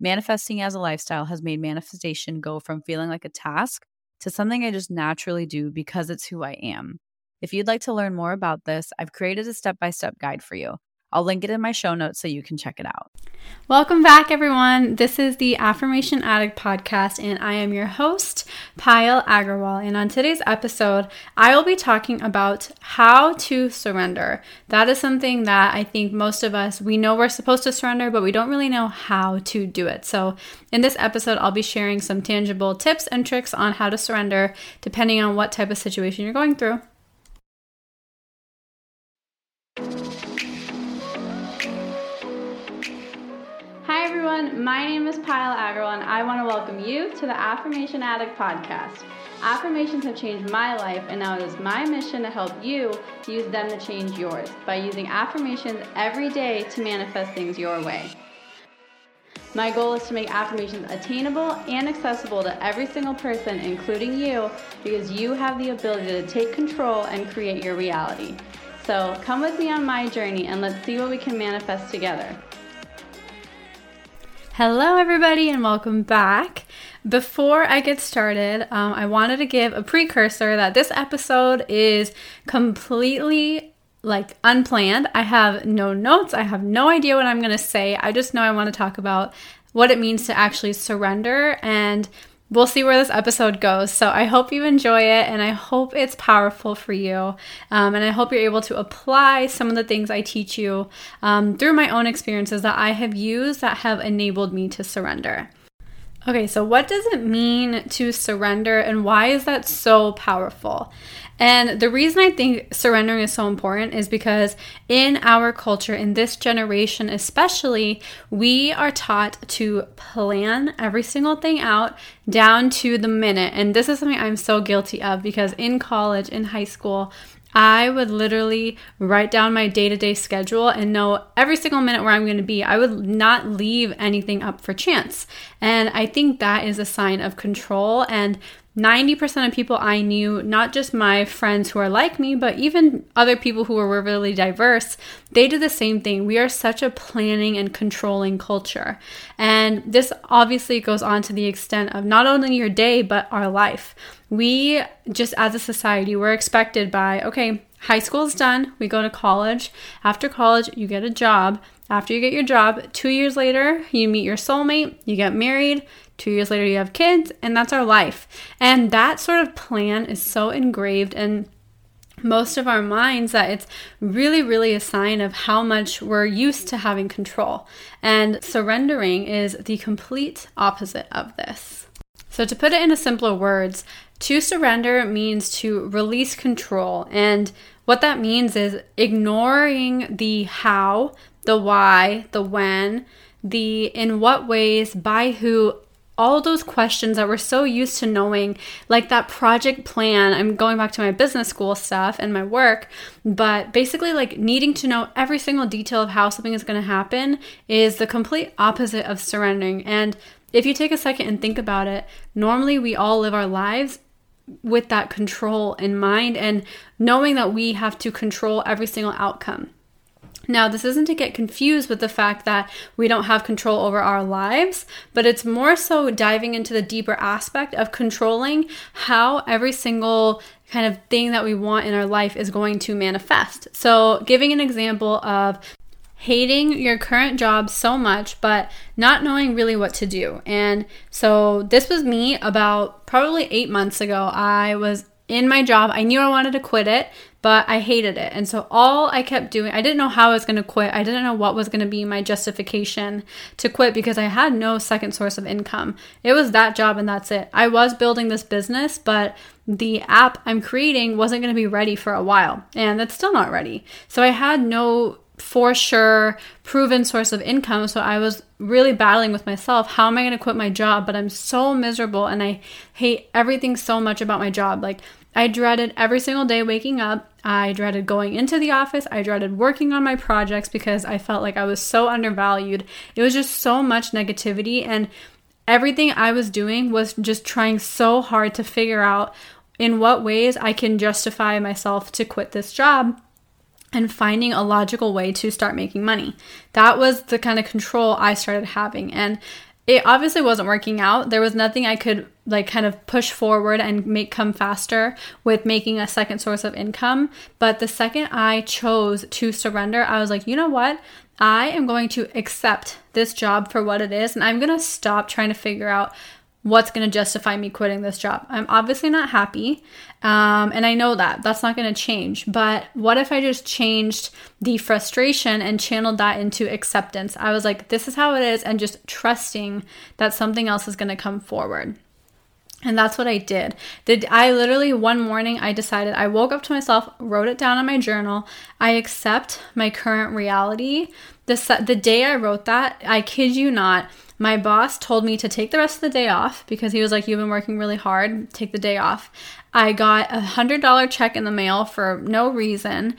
Manifesting as a lifestyle has made manifestation go from feeling like a task to something I just naturally do because it's who I am. If you'd like to learn more about this, I've created a step by step guide for you. I'll link it in my show notes so you can check it out. Welcome back, everyone. This is the Affirmation Addict podcast, and I am your host, Payal Agarwal. And on today's episode, I will be talking about how to surrender. That is something that I think most of us we know we're supposed to surrender, but we don't really know how to do it. So, in this episode, I'll be sharing some tangible tips and tricks on how to surrender, depending on what type of situation you're going through. Everyone. My name is Payal Agarwal, and I want to welcome you to the Affirmation Addict podcast. Affirmations have changed my life, and now it is my mission to help you use them to change yours by using affirmations every day to manifest things your way. My goal is to make affirmations attainable and accessible to every single person, including you, because you have the ability to take control and create your reality. So come with me on my journey and let's see what we can manifest together. Hello, everybody, and welcome back. Before I get started, um, I wanted to give a precursor that this episode is completely like unplanned. I have no notes, I have no idea what I'm going to say. I just know I want to talk about what it means to actually surrender and we'll see where this episode goes. So I hope you enjoy it and I hope it's powerful for you. Um, and I hope you're able to apply some of the things I teach you um, through my own experiences that I have used that have enabled me to surrender. Okay, so what does it mean to surrender and why is that so powerful? And the reason I think surrendering is so important is because in our culture, in this generation especially, we are taught to plan every single thing out down to the minute. And this is something I'm so guilty of because in college, in high school, I would literally write down my day to day schedule and know every single minute where I'm going to be. I would not leave anything up for chance. And I think that is a sign of control. And 90% of people I knew, not just my friends who are like me, but even other people who were really diverse, they did the same thing. We are such a planning and controlling culture. And this obviously goes on to the extent of not only your day, but our life. We just as a society, we're expected by, okay, high school is done, we go to college. After college, you get a job. After you get your job, two years later, you meet your soulmate, you get married, Two years later, you have kids, and that's our life. And that sort of plan is so engraved in most of our minds that it's really, really a sign of how much we're used to having control. And surrendering is the complete opposite of this. So, to put it in simpler words, to surrender means to release control. And what that means is ignoring the how, the why, the when, the in what ways, by who, all those questions that we're so used to knowing, like that project plan. I'm going back to my business school stuff and my work, but basically, like needing to know every single detail of how something is going to happen is the complete opposite of surrendering. And if you take a second and think about it, normally we all live our lives with that control in mind and knowing that we have to control every single outcome. Now, this isn't to get confused with the fact that we don't have control over our lives, but it's more so diving into the deeper aspect of controlling how every single kind of thing that we want in our life is going to manifest. So, giving an example of hating your current job so much, but not knowing really what to do. And so, this was me about probably eight months ago. I was in my job. I knew I wanted to quit it, but I hated it. And so all I kept doing, I didn't know how I was going to quit. I didn't know what was going to be my justification to quit because I had no second source of income. It was that job and that's it. I was building this business, but the app I'm creating wasn't going to be ready for a while, and that's still not ready. So I had no for sure proven source of income. So I was really battling with myself. How am I going to quit my job? But I'm so miserable and I hate everything so much about my job. Like, I dreaded every single day waking up. I dreaded going into the office. I dreaded working on my projects because I felt like I was so undervalued. It was just so much negativity. And everything I was doing was just trying so hard to figure out in what ways I can justify myself to quit this job and finding a logical way to start making money. That was the kind of control I started having. And it obviously wasn't working out. There was nothing I could like kind of push forward and make come faster with making a second source of income. But the second I chose to surrender, I was like, you know what? I am going to accept this job for what it is and I'm going to stop trying to figure out what's going to justify me quitting this job. I'm obviously not happy. Um, and I know that that's not going to change. But what if I just changed the frustration and channeled that into acceptance? I was like, this is how it is, and just trusting that something else is going to come forward. And that's what I did. Did I literally one morning I decided I woke up to myself, wrote it down in my journal. I accept my current reality. The the day I wrote that, I kid you not, my boss told me to take the rest of the day off because he was like, You've been working really hard, take the day off. I got a $100 check in the mail for no reason.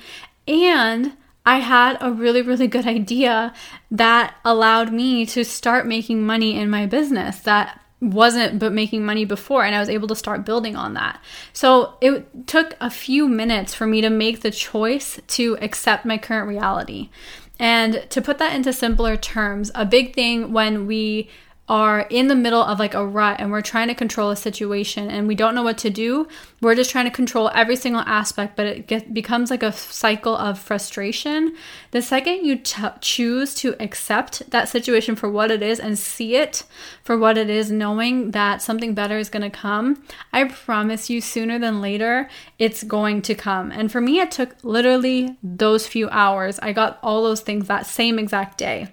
And I had a really, really good idea that allowed me to start making money in my business that wasn't but making money before and I was able to start building on that. So it took a few minutes for me to make the choice to accept my current reality. And to put that into simpler terms, a big thing when we are in the middle of like a rut and we're trying to control a situation and we don't know what to do, we're just trying to control every single aspect, but it get, becomes like a cycle of frustration. The second you t- choose to accept that situation for what it is and see it for what it is, knowing that something better is going to come, I promise you sooner than later, it's going to come. And for me, it took literally those few hours. I got all those things that same exact day.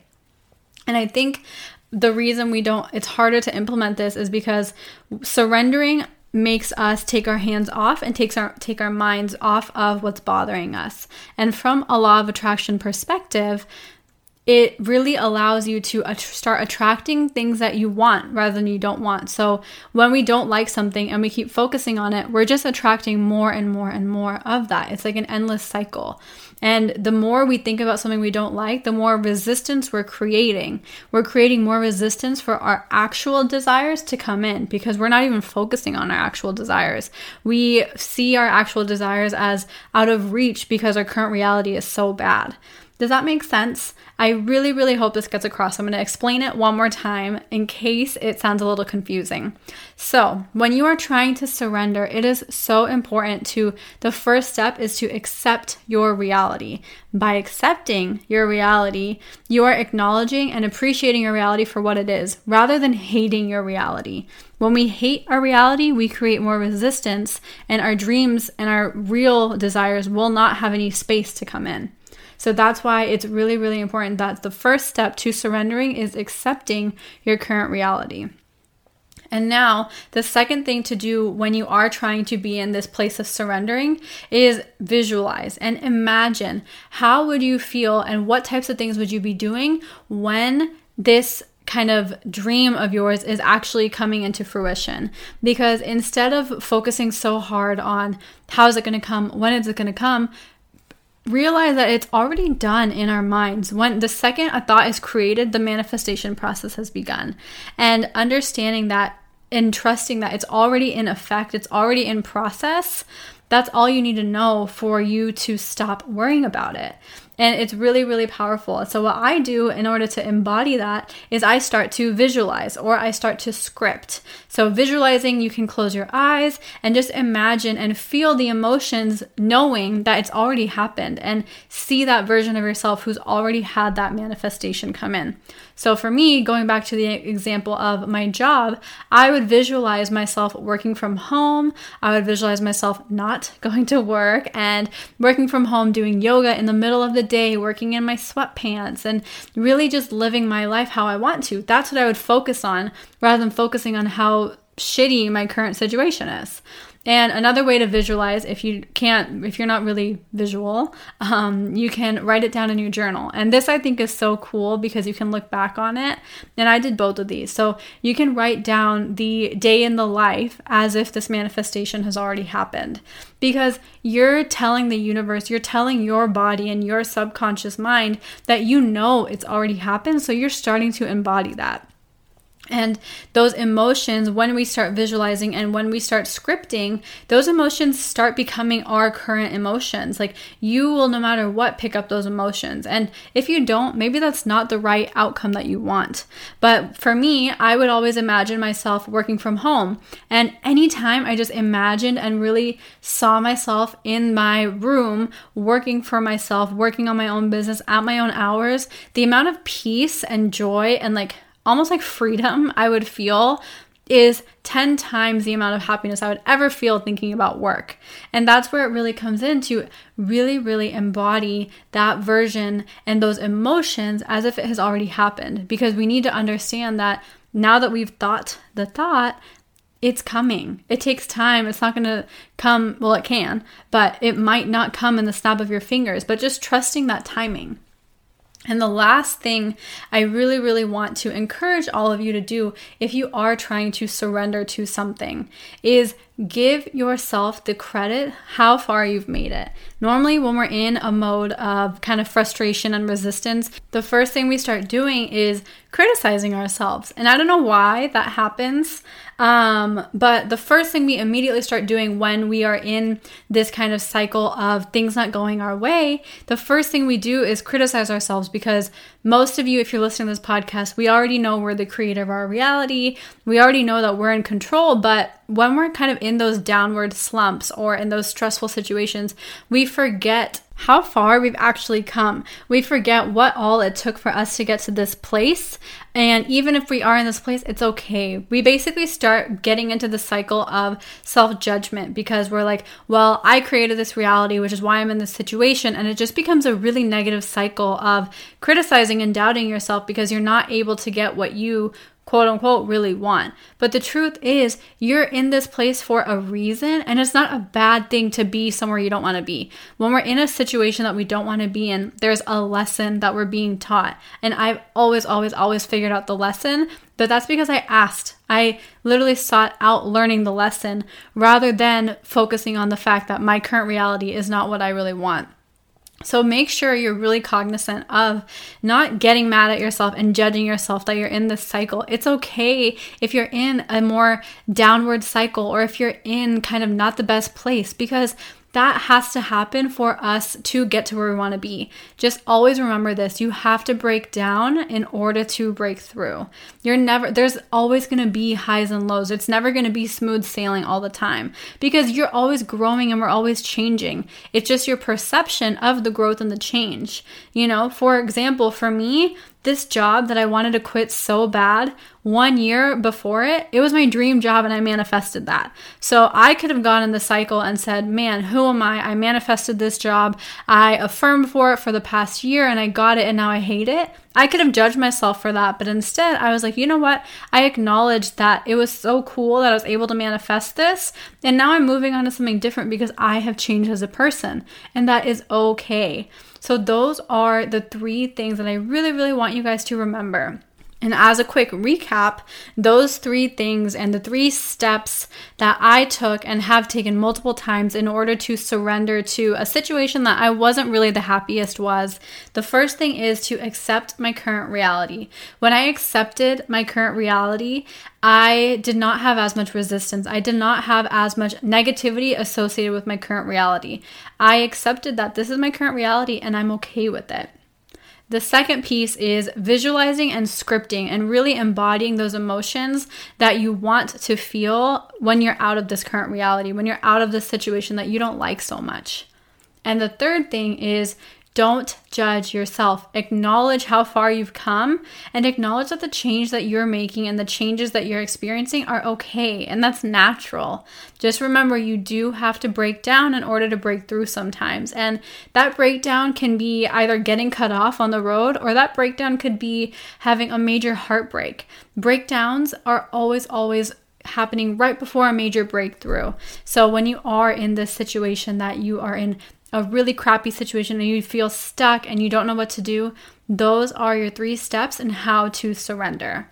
And I think the reason we don't it's harder to implement this is because surrendering makes us take our hands off and takes our take our minds off of what's bothering us. And from a law of attraction perspective, it really allows you to start attracting things that you want rather than you don't want. So, when we don't like something and we keep focusing on it, we're just attracting more and more and more of that. It's like an endless cycle. And the more we think about something we don't like, the more resistance we're creating. We're creating more resistance for our actual desires to come in because we're not even focusing on our actual desires. We see our actual desires as out of reach because our current reality is so bad. Does that make sense? I really, really hope this gets across. I'm going to explain it one more time in case it sounds a little confusing. So, when you are trying to surrender, it is so important to the first step is to accept your reality. By accepting your reality, you are acknowledging and appreciating your reality for what it is rather than hating your reality. When we hate our reality, we create more resistance, and our dreams and our real desires will not have any space to come in. So that's why it's really, really important that the first step to surrendering is accepting your current reality. And now, the second thing to do when you are trying to be in this place of surrendering is visualize and imagine how would you feel and what types of things would you be doing when this kind of dream of yours is actually coming into fruition because instead of focusing so hard on how is it going to come when is it going to come realize that it's already done in our minds. When the second a thought is created, the manifestation process has begun. And understanding that and trusting that it's already in effect, it's already in process, that's all you need to know for you to stop worrying about it. And it's really, really powerful. So, what I do in order to embody that is I start to visualize or I start to script. So, visualizing, you can close your eyes and just imagine and feel the emotions knowing that it's already happened and see that version of yourself who's already had that manifestation come in. So, for me, going back to the example of my job, I would visualize myself working from home. I would visualize myself not going to work and working from home doing yoga in the middle of the day, working in my sweatpants, and really just living my life how I want to. That's what I would focus on rather than focusing on how shitty my current situation is. And another way to visualize, if you can't, if you're not really visual, um, you can write it down in your journal. And this I think is so cool because you can look back on it. And I did both of these. So you can write down the day in the life as if this manifestation has already happened. Because you're telling the universe, you're telling your body and your subconscious mind that you know it's already happened. So you're starting to embody that. And those emotions, when we start visualizing and when we start scripting, those emotions start becoming our current emotions. Like you will, no matter what, pick up those emotions. And if you don't, maybe that's not the right outcome that you want. But for me, I would always imagine myself working from home. And anytime I just imagined and really saw myself in my room working for myself, working on my own business at my own hours, the amount of peace and joy and like almost like freedom I would feel is 10 times the amount of happiness I would ever feel thinking about work. And that's where it really comes in to really, really embody that version and those emotions as if it has already happened. Because we need to understand that now that we've thought the thought, it's coming. It takes time. It's not going to come, well, it can, but it might not come in the snap of your fingers, but just trusting that timing. And the last thing I really, really want to encourage all of you to do if you are trying to surrender to something is give yourself the credit how far you've made it. Normally, when we're in a mode of kind of frustration and resistance, the first thing we start doing is criticizing ourselves. And I don't know why that happens, um, but the first thing we immediately start doing when we are in this kind of cycle of things not going our way, the first thing we do is criticize ourselves because most of you, if you're listening to this podcast, we already know we're the creator of our reality. We already know that we're in control. But when we're kind of in those downward slumps or in those stressful situations, we forget how far we've actually come. We forget what all it took for us to get to this place. And even if we are in this place, it's okay. We basically start getting into the cycle of self judgment because we're like, well, I created this reality, which is why I'm in this situation. And it just becomes a really negative cycle of criticizing and doubting yourself because you're not able to get what you quote unquote really want. But the truth is, you're in this place for a reason, and it's not a bad thing to be somewhere you don't want to be. When we're in a situation that we don't want to be in, there's a lesson that we're being taught. And I've always, always, always figured out the lesson, but that's because I asked. I literally sought out learning the lesson rather than focusing on the fact that my current reality is not what I really want. So make sure you're really cognizant of not getting mad at yourself and judging yourself that you're in this cycle. It's okay if you're in a more downward cycle or if you're in kind of not the best place because that has to happen for us to get to where we want to be. Just always remember this. You have to break down in order to break through. You're never, there's always going to be highs and lows. It's never going to be smooth sailing all the time because you're always growing and we're always changing. It's just your perception of the growth and the change. You know, for example, for me, this job that I wanted to quit so bad one year before it, it was my dream job and I manifested that. So I could have gone in the cycle and said, Man, who am I? I manifested this job. I affirmed for it for the past year and I got it and now I hate it. I could have judged myself for that, but instead I was like, you know what? I acknowledged that it was so cool that I was able to manifest this. And now I'm moving on to something different because I have changed as a person. And that is okay. So, those are the three things that I really, really want you guys to remember. And as a quick recap, those three things and the three steps that I took and have taken multiple times in order to surrender to a situation that I wasn't really the happiest was the first thing is to accept my current reality. When I accepted my current reality, I did not have as much resistance. I did not have as much negativity associated with my current reality. I accepted that this is my current reality and I'm okay with it. The second piece is visualizing and scripting and really embodying those emotions that you want to feel when you're out of this current reality, when you're out of this situation that you don't like so much. And the third thing is don't judge yourself. Acknowledge how far you've come and acknowledge that the change that you're making and the changes that you're experiencing are okay and that's natural. Just remember you do have to break down in order to break through sometimes. And that breakdown can be either getting cut off on the road or that breakdown could be having a major heartbreak. Breakdowns are always, always happening right before a major breakthrough. So when you are in this situation that you are in a really crappy situation and you feel stuck and you don't know what to do, those are your three steps in how to surrender.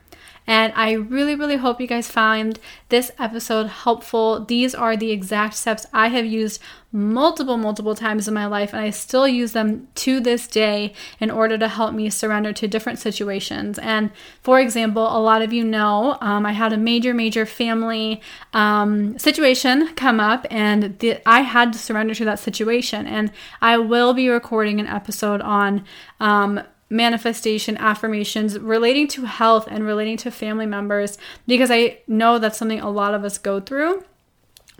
And I really, really hope you guys found this episode helpful. These are the exact steps I have used multiple, multiple times in my life, and I still use them to this day in order to help me surrender to different situations. And for example, a lot of you know um, I had a major, major family um, situation come up, and I had to surrender to that situation. And I will be recording an episode on um, manifestation affirmations relating to health and relating to family members because I know that's something a lot of us go through.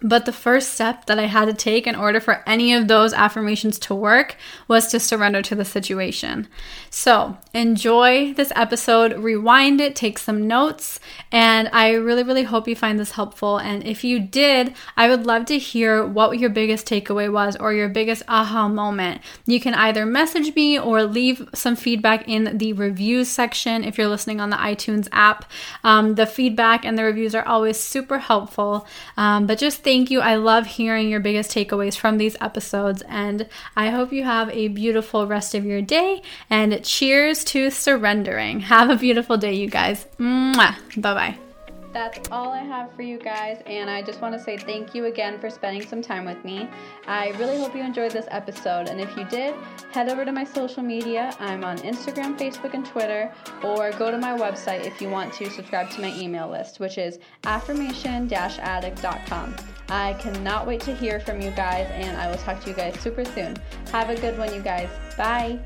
But the first step that I had to take in order for any of those affirmations to work was to surrender to the situation. So enjoy this episode, rewind it, take some notes, and I really, really hope you find this helpful. And if you did, I would love to hear what your biggest takeaway was or your biggest aha moment. You can either message me or leave some feedback in the reviews section if you're listening on the iTunes app. Um, the feedback and the reviews are always super helpful. Um, but just thank you. I love hearing your biggest takeaways from these episodes, and I hope you have a beautiful rest of your day. And cheers to surrendering. Have a beautiful day, you guys. Bye bye that's all I have for you guys, and I just want to say thank you again for spending some time with me. I really hope you enjoyed this episode, and if you did, head over to my social media. I'm on Instagram, Facebook, and Twitter, or go to my website if you want to subscribe to my email list, which is affirmation-addict.com. I cannot wait to hear from you guys, and I will talk to you guys super soon. Have a good one, you guys. Bye.